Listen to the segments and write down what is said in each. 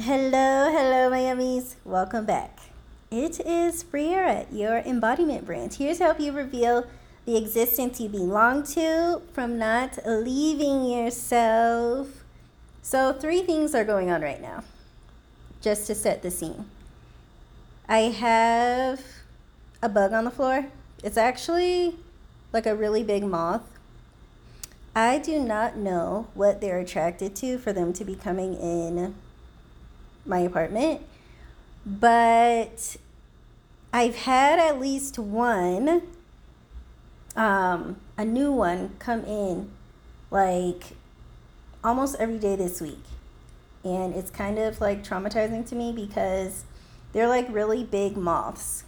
Hello, hello, Miamis. Welcome back. It is Briara, your embodiment brand, here to help you reveal the existence you belong to from not leaving yourself. So, three things are going on right now, just to set the scene. I have a bug on the floor. It's actually like a really big moth. I do not know what they're attracted to for them to be coming in my apartment, but I've had at least one, um, a new one come in like almost every day this week. And it's kind of like traumatizing to me because they're like really big moths.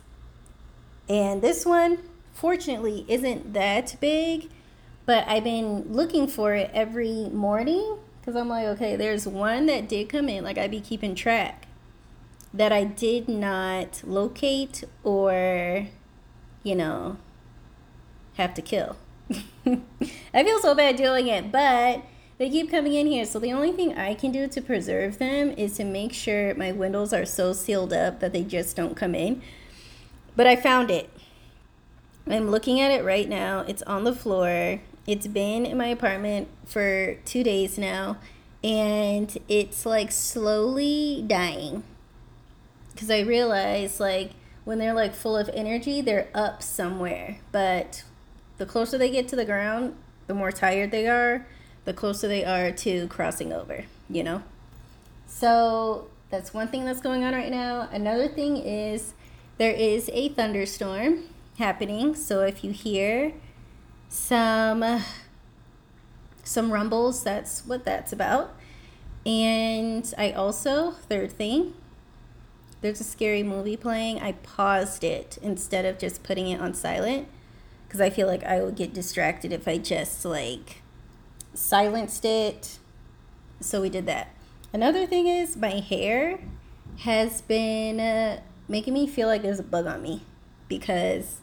And this one, fortunately, isn't that big, but I've been looking for it every morning because I'm like, okay, there's one that did come in, like I'd be keeping track, that I did not locate or, you know, have to kill. I feel so bad doing it, but they keep coming in here. So the only thing I can do to preserve them is to make sure my windows are so sealed up that they just don't come in. But I found it. I'm looking at it right now. It's on the floor. It's been in my apartment for two days now, and it's like slowly dying. Because I realize, like, when they're like full of energy, they're up somewhere. But the closer they get to the ground, the more tired they are, the closer they are to crossing over, you know? So that's one thing that's going on right now. Another thing is there is a thunderstorm happening. So if you hear some some rumbles. That's what that's about. And I also, third thing, there's a scary movie playing. I paused it instead of just putting it on silent because I feel like I would get distracted if I just like silenced it. So we did that. Another thing is my hair has been uh, making me feel like there's a bug on me because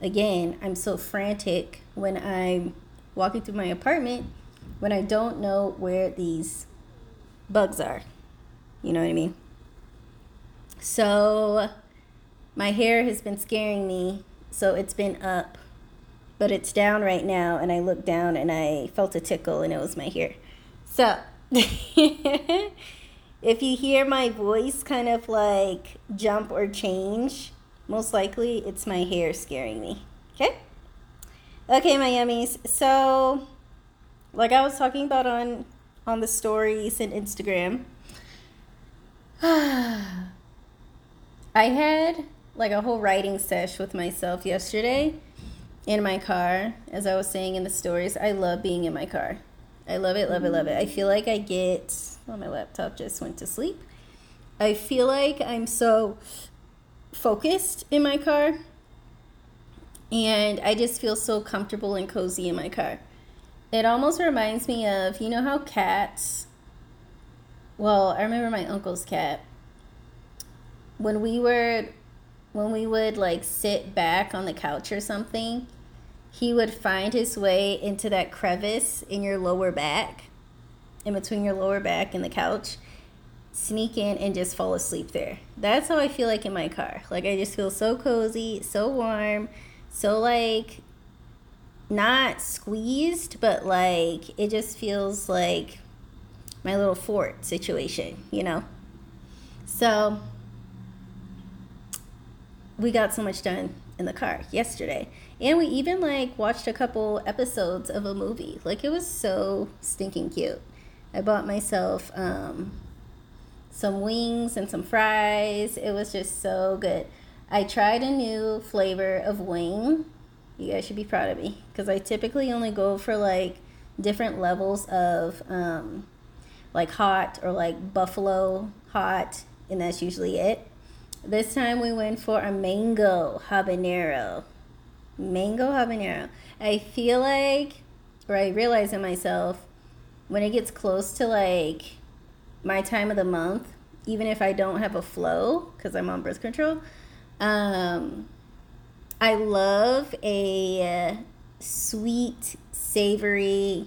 again, I'm so frantic when I'm walking through my apartment when I don't know where these bugs are. You know what I mean? So my hair has been scaring me, so it's been up, but it's down right now. And I looked down and I felt a tickle, and it was my hair. So if you hear my voice kind of like jump or change, most likely it's my hair scaring me. Okay? Okay, my yummies. So, like I was talking about on on the stories and Instagram, I had like a whole writing sesh with myself yesterday in my car. As I was saying in the stories, I love being in my car. I love it, love it, love it. I mm-hmm. feel like I get. Well, my laptop just went to sleep. I feel like I'm so focused in my car. And I just feel so comfortable and cozy in my car. It almost reminds me of, you know, how cats, well, I remember my uncle's cat. When we were, when we would like sit back on the couch or something, he would find his way into that crevice in your lower back, in between your lower back and the couch sneak in and just fall asleep there. That's how I feel like in my car. Like I just feel so cozy, so warm, so like not squeezed, but like it just feels like my little fort situation, you know? So we got so much done in the car yesterday. And we even like watched a couple episodes of a movie. Like it was so stinking cute. I bought myself um some wings and some fries. It was just so good. I tried a new flavor of wing. You guys should be proud of me because I typically only go for like different levels of um, like hot or like buffalo hot, and that's usually it. This time we went for a mango habanero. Mango habanero. I feel like, or I realize in myself, when it gets close to like my time of the month, even if I don't have a flow because I'm on birth control. Um, I love a sweet, savory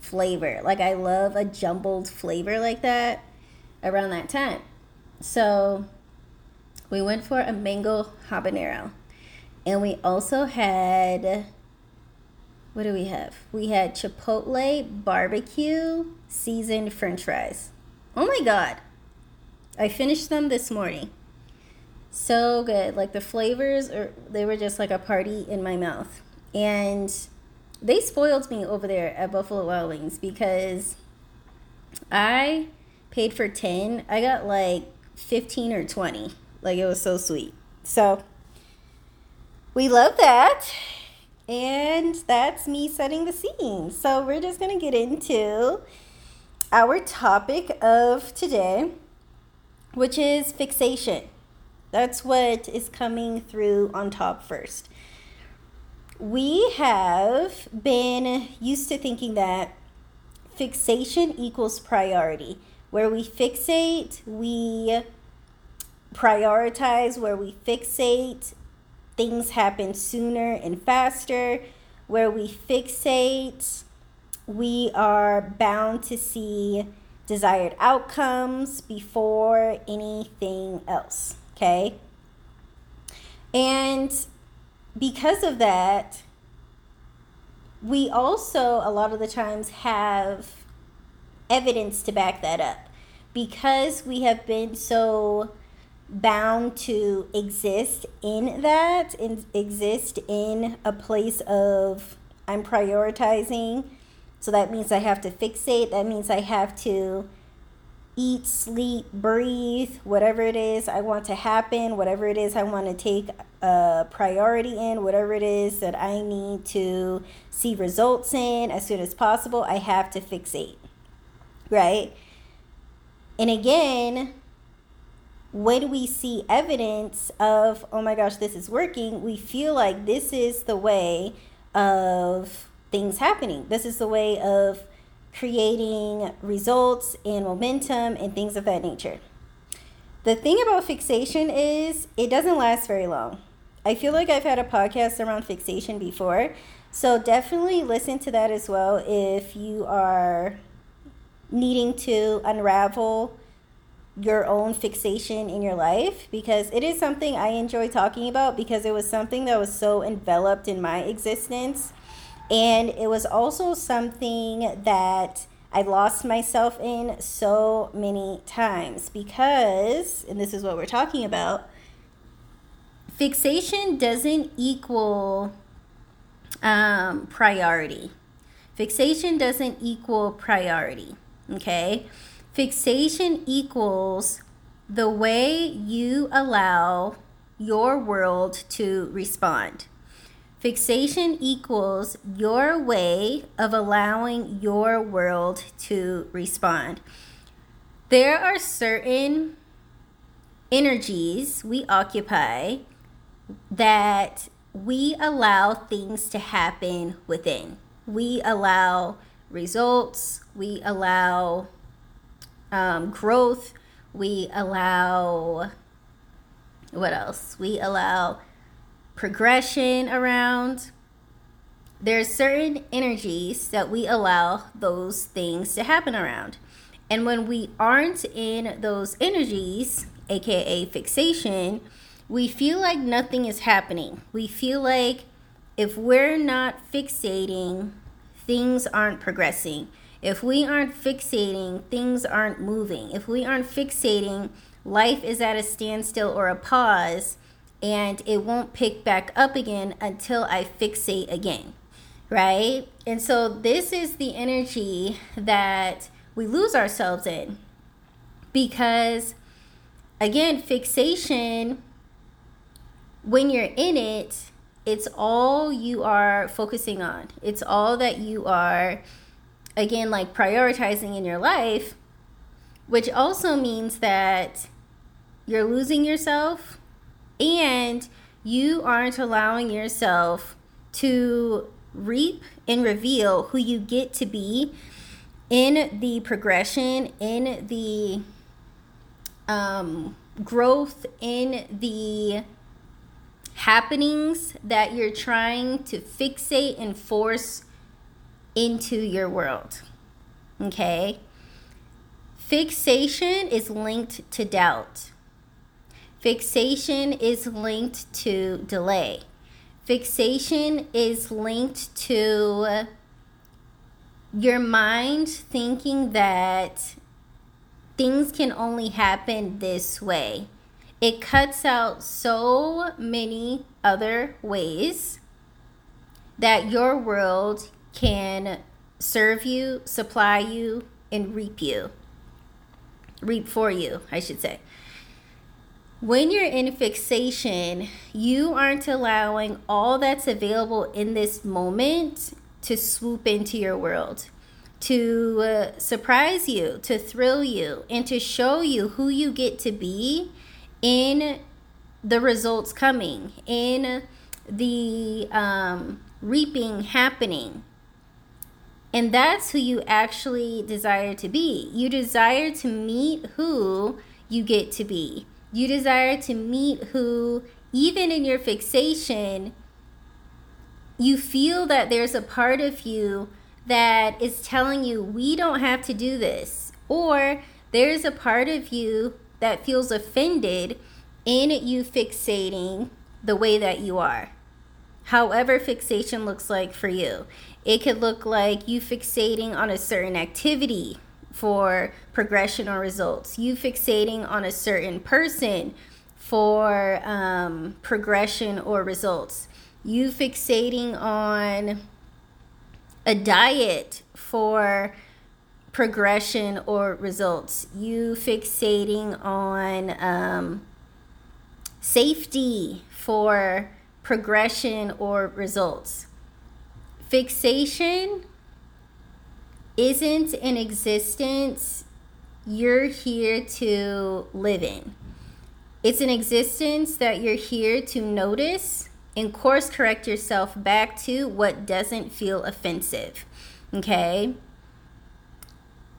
flavor. Like I love a jumbled flavor like that. around that time. So we went for a mango habanero. And we also had what do we have? We had chipotle barbecue seasoned french fries. Oh my god. I finished them this morning. So good. Like the flavors are they were just like a party in my mouth. And they spoiled me over there at Buffalo Wild Wings because I paid for 10. I got like 15 or 20. Like it was so sweet. So we love that. And that's me setting the scene. So we're just going to get into our topic of today, which is fixation. That's what is coming through on top first. We have been used to thinking that fixation equals priority. Where we fixate, we prioritize, where we fixate, things happen sooner and faster. Where we fixate, we are bound to see desired outcomes before anything else. Okay. And because of that, we also a lot of the times have evidence to back that up because we have been so bound to exist in that and exist in a place of I'm prioritizing. So that means I have to fixate. That means I have to eat, sleep, breathe, whatever it is I want to happen, whatever it is I want to take a priority in, whatever it is that I need to see results in as soon as possible, I have to fixate. Right? And again, when we see evidence of, oh my gosh, this is working, we feel like this is the way of things happening. This is the way of creating results and momentum and things of that nature. The thing about fixation is it doesn't last very long. I feel like I've had a podcast around fixation before. So definitely listen to that as well if you are needing to unravel your own fixation in your life because it is something I enjoy talking about because it was something that was so enveloped in my existence and it was also something that I lost myself in so many times because, and this is what we're talking about, fixation doesn't equal um, priority. Fixation doesn't equal priority, okay? Fixation equals the way you allow your world to respond. Fixation equals your way of allowing your world to respond. There are certain energies we occupy that we allow things to happen within. We allow results, we allow um, growth, we allow what else? We allow progression around. There's certain energies that we allow those things to happen around. And when we aren't in those energies, aka fixation, we feel like nothing is happening. We feel like if we're not fixating, things aren't progressing. If we aren't fixating, things aren't moving. If we aren't fixating, life is at a standstill or a pause and it won't pick back up again until I fixate again, right? And so this is the energy that we lose ourselves in because, again, fixation, when you're in it, it's all you are focusing on, it's all that you are, again, like prioritizing in your life, which also means that you're losing yourself and you aren't allowing yourself to reap and reveal who you get to be in the progression, in the um, growth, in the happenings that you're trying to fixate and force into your world. Okay? Fixation is linked to doubt. Fixation is linked to delay. Fixation is linked to your mind thinking that things can only happen this way. It cuts out so many other ways that your world can serve you, supply you, and reap you. Reap for you, I should say. When you're in fixation, you aren't allowing all that's available in this moment to swoop into your world, to uh, surprise you, to thrill you, and to show you who you get to be in the results coming, in the um, reaping happening. And that's who you actually desire to be. You desire to meet who you get to be. You desire to meet who, even in your fixation, you feel that there's a part of you that is telling you, we don't have to do this. Or there's a part of you that feels offended in you fixating the way that you are. However, fixation looks like for you. It could look like you fixating on a certain activity for progression or results, you fixating on a certain person for um, progression or results. You fixating on a diet for progression or results, you fixating on um, safety for progression or results. Fixation isn't an existence you're here to live in. It's an existence that you're here to notice and course correct yourself back to what doesn't feel offensive. Okay?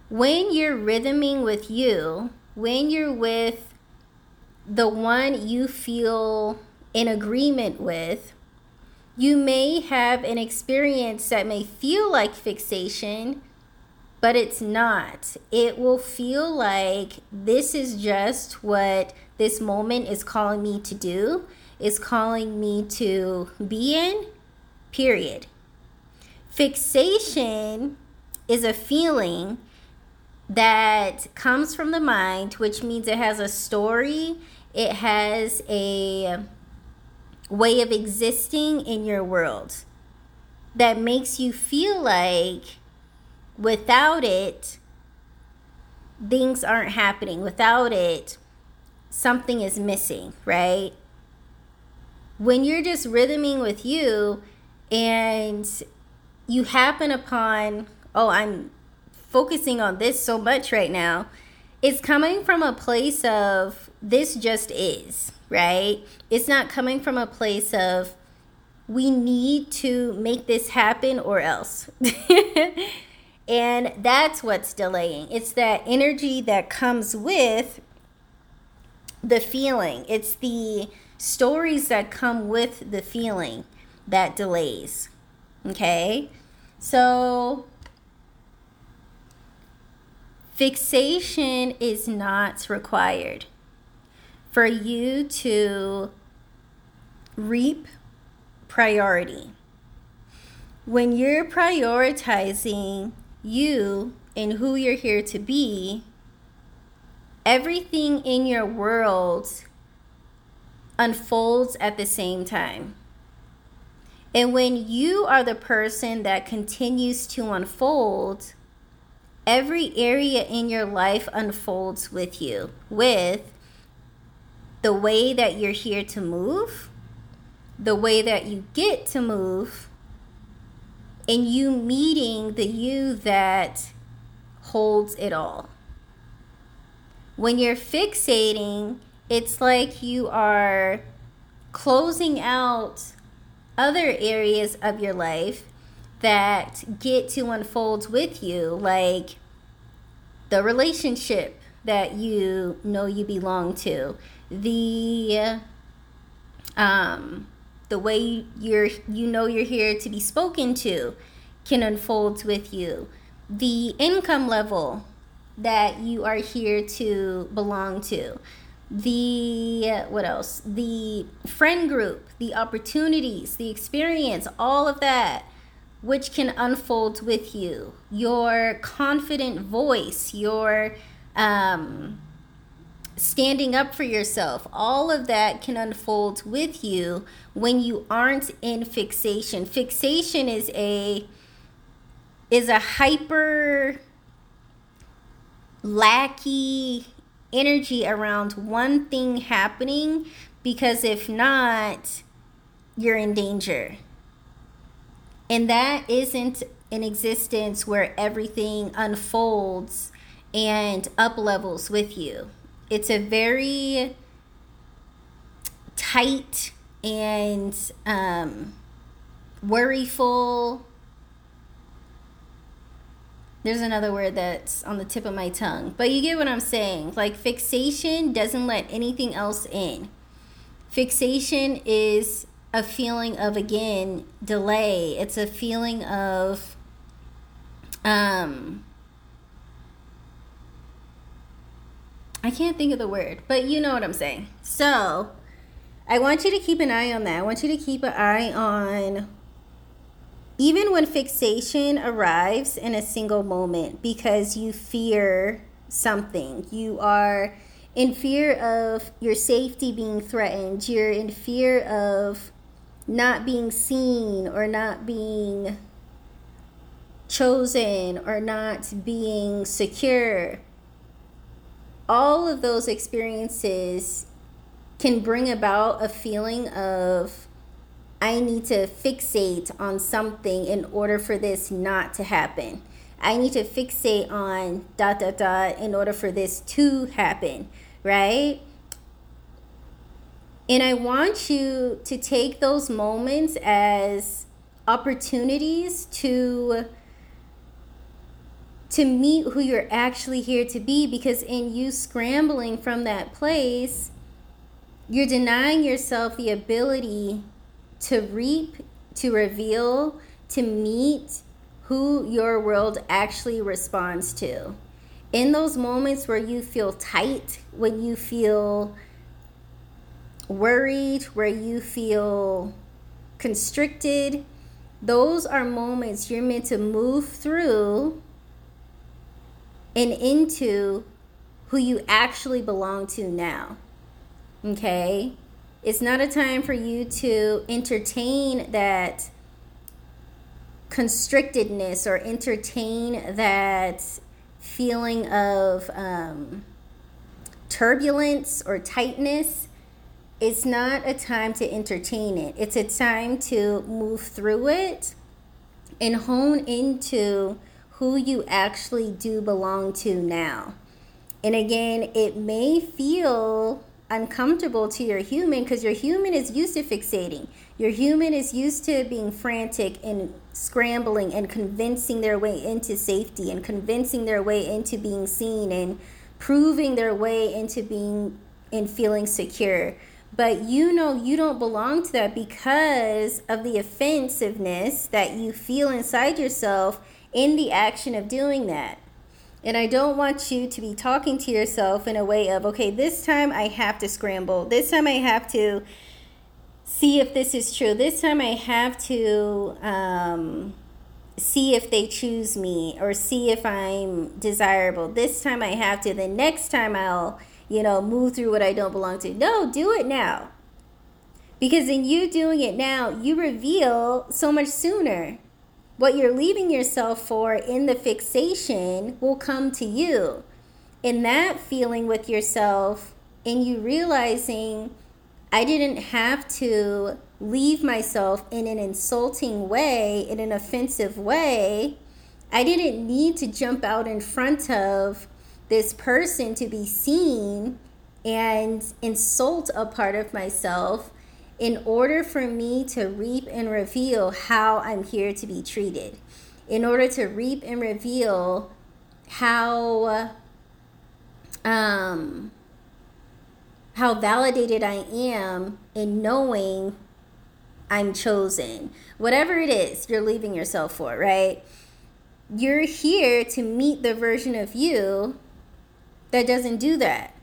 When you're rhythming with you, when you're with the one you feel in agreement with, you may have an experience that may feel like fixation, but it's not. It will feel like this is just what this moment is calling me to do is calling me to be in, period. Fixation is a feeling that comes from the mind, which means it has a story, it has a way of existing in your world that makes you feel like without it, things aren't happening. Without it, something is missing, right? when you're just rhythming with you and you happen upon, oh, I'm focusing on this so much right now, it's coming from a place of this just is, right? It's not coming from a place of we need to make this happen or else. and that's what's delaying. It's that energy that comes with the feeling. It's the stories that come with the feeling that delays. Okay? So, fixation is not required for you to reap priority. When you're prioritizing you and who you're here to be, everything in your world unfolds at the same time. And when you are the person that continues to unfold, every area in your life unfolds with you, with the way that you're here to move, the way that you get to move, and you meeting the you that holds it all. When you're fixating it's like you are closing out other areas of your life that get to unfold with you, like the relationship that you know you belong to, the um, the way you're you know you're here to be spoken to can unfold with you, the income level that you are here to belong to. The what else? The friend group the opportunities the experience all of that which can unfold with you. Your confident voice your um, standing up for yourself all of that can unfold with you when you aren't in fixation fixation is a is a hyper lackey energy around one thing happening because if not, you're in danger. And that isn't an existence where everything unfolds and up levels with you. It's a very tight and um, worryful there's another word that's on the tip of my tongue, but you get what I'm saying. Like fixation doesn't let anything else in. Fixation is a feeling of again delay. It's a feeling of um I can't think of the word, but you know what I'm saying. So, I want you to keep an eye on that. I want you to keep an eye on even when fixation arrives in a single moment because you fear something, you are in fear of your safety being threatened, you're in fear of not being seen or not being chosen or not being secure. All of those experiences can bring about a feeling of I need to fixate on something in order for this not to happen. I need to fixate on dot dot dot in order for this to happen, right? And I want you to take those moments as opportunities to to meet who you're actually here to be because in you scrambling from that place, you're denying yourself the ability to reap, to reveal, to meet who your world actually responds to. In those moments where you feel tight, when you feel worried, where you feel constricted, those are moments you're meant to move through and into who you actually belong to now. Okay? It's not a time for you to entertain that constrictedness or entertain that feeling of um, turbulence or tightness. It's not a time to entertain it. It's a time to move through it and hone into who you actually do belong to now. And again, it may feel uncomfortable to your human because your human is used to fixating. Your human is used to being frantic and scrambling and convincing their way into safety and convincing their way into being seen and proving their way into being and feeling secure. But you know you don't belong to that because of the offensiveness that you feel inside yourself in the action of doing that. And I don't want you to be talking to yourself in a way of, okay, this time I have to scramble. This time I have to see if this is true. This time I have to um, see if they choose me or see if I'm desirable. This time I have to. The next time I'll, you know, move through what I don't belong to. No, do it now. Because in you doing it now, you reveal so much sooner what you're leaving yourself for in the fixation will come to you. In that feeling with yourself, and you realizing I didn't have to leave myself in an insulting way, in an offensive way. I didn't need to jump out in front of this person to be seen and insult a part of myself in order for me to reap and reveal how I'm here to be treated, in order to reap and reveal how um, how validated I am in knowing I'm chosen. Whatever it is you're leaving yourself for, right? You're here to meet the version of you that doesn't do that,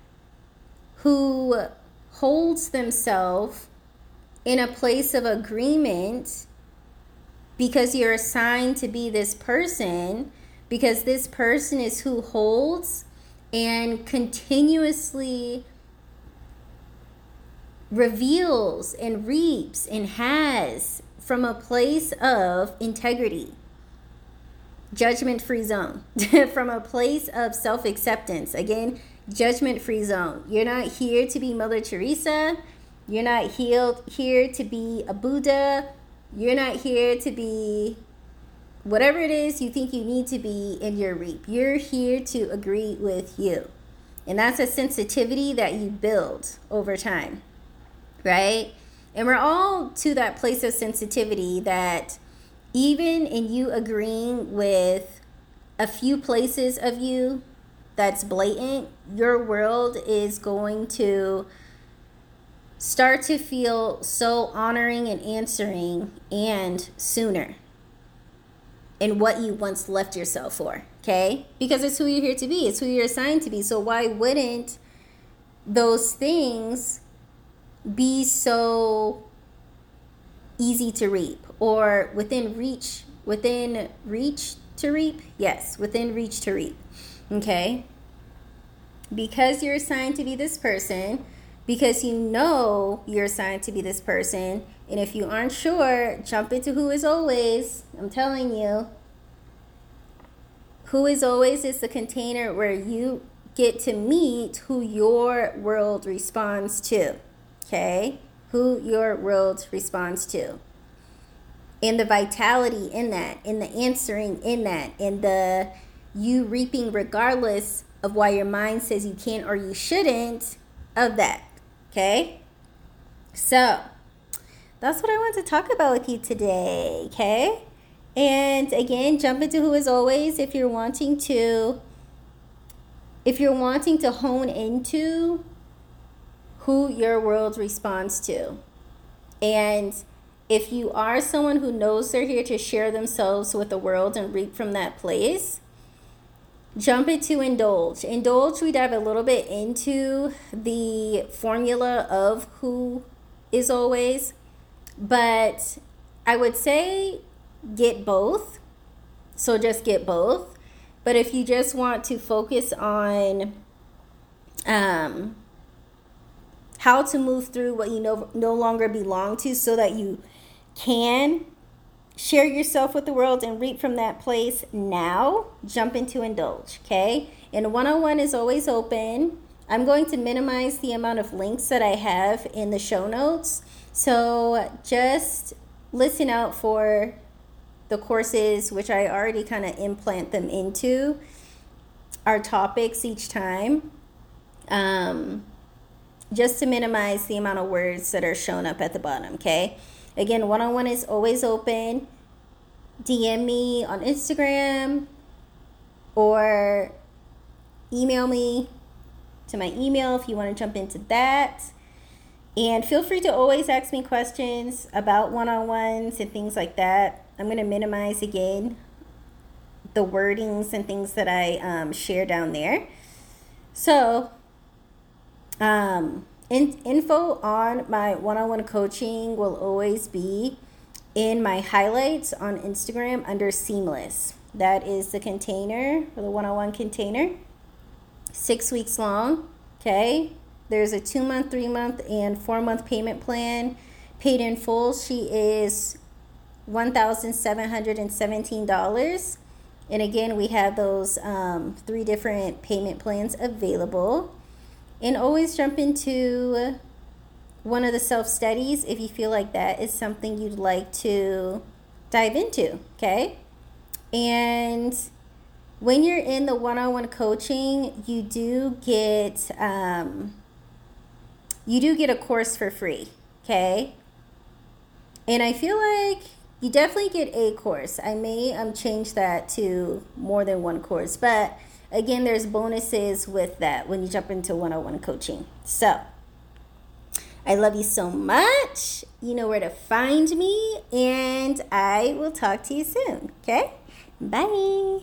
who holds themselves in a place of agreement because you're assigned to be this person, because this person is who holds and continuously reveals and reaps and has from a place of integrity, judgment free zone, from a place of self acceptance. Again, judgment free zone. You're not here to be Mother Teresa. You're not healed, here to be a Buddha. You're not here to be whatever it is you think you need to be in your reap. You're here to agree with you. And that's a sensitivity that you build over time, right? And we're all to that place of sensitivity that even in you agreeing with a few places of you that's blatant, your world is going to start to feel so honoring and answering and sooner in what you once left yourself for, okay? Because it's who you're here to be, it's who you're assigned to be. So why wouldn't those things be so easy to reap or within reach within reach to reap? Yes, within reach to reap. Okay? Because you're assigned to be this person, because you know you're assigned to be this person. And if you aren't sure, jump into Who is Always. I'm telling you. Who is Always is the container where you get to meet who your world responds to. Okay? Who your world responds to. And the vitality in that, in the answering in that, in the you reaping regardless of why your mind says you can't or you shouldn't of that. Okay? So, that's what I want to talk about with you today. Okay? And again, jump into who is always if you're wanting to if you're wanting to hone into who your world responds to. And if you are someone who knows they're here to share themselves with the world and reap from that place, jump into indulge. Indulge, we dive a little bit into the formula of who is always, but I would say get both. So just get both. But if you just want to focus on um, how to move through what you no, no longer belong to so that you can share yourself with the world and reap from that place now, jump into indulge, okay? And one on one is always open. I'm going to minimize the amount of links that I have in the show notes. So just listen out for the courses, which I already kind of implant them into our topics each time. Um, just to minimize the amount of words that are shown up at the bottom, okay? Again, one on one is always open. DM me on Instagram or email me to my email if you want to jump into that. And feel free to always ask me questions about one on ones and things like that. I'm going to minimize again the wordings and things that I um, share down there. So, um, in, info on my one on one coaching will always be in my highlights on Instagram under Seamless. That is the container, for the one on one container. Six weeks long. Okay. There's a two month, three month, and four month payment plan. Paid in full, she is $1,717. And again, we have those um, three different payment plans available. And always jump into one of the self studies if you feel like that is something you'd like to dive into, okay? And when you're in the one on one coaching, you do get um, you do get a course for free, okay? And I feel like you definitely get a course. I may um change that to more than one course, but again, there's bonuses with that when you jump into one-on-one coaching. So, I love you so much. You know where to find me, and I will talk to you soon. Okay? Bye.